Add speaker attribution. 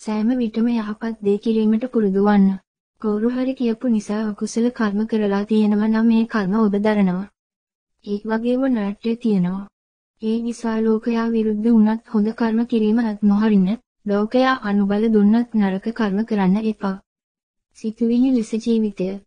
Speaker 1: සෑම විටම යහපත් දේ කිරීමට පුරුදු වන්න. කවුරු හරි කියපු නිසා අකුසල කර්ම කරලා තියෙනවා නම් මේ කර්ම ඔබ දරනවා. ඒ වගේම නාට්‍ය තියෙනවා. ඒ නිසා ලෝකයා විරුද්ධ වුණත් හොඳ කර්ම කිරීම නොහරින්න, ලෝකයා අනුබල දුන්නත් නරක කර්ම කරන්න එපා. සිතුවිලි ලෙස ජීවිතය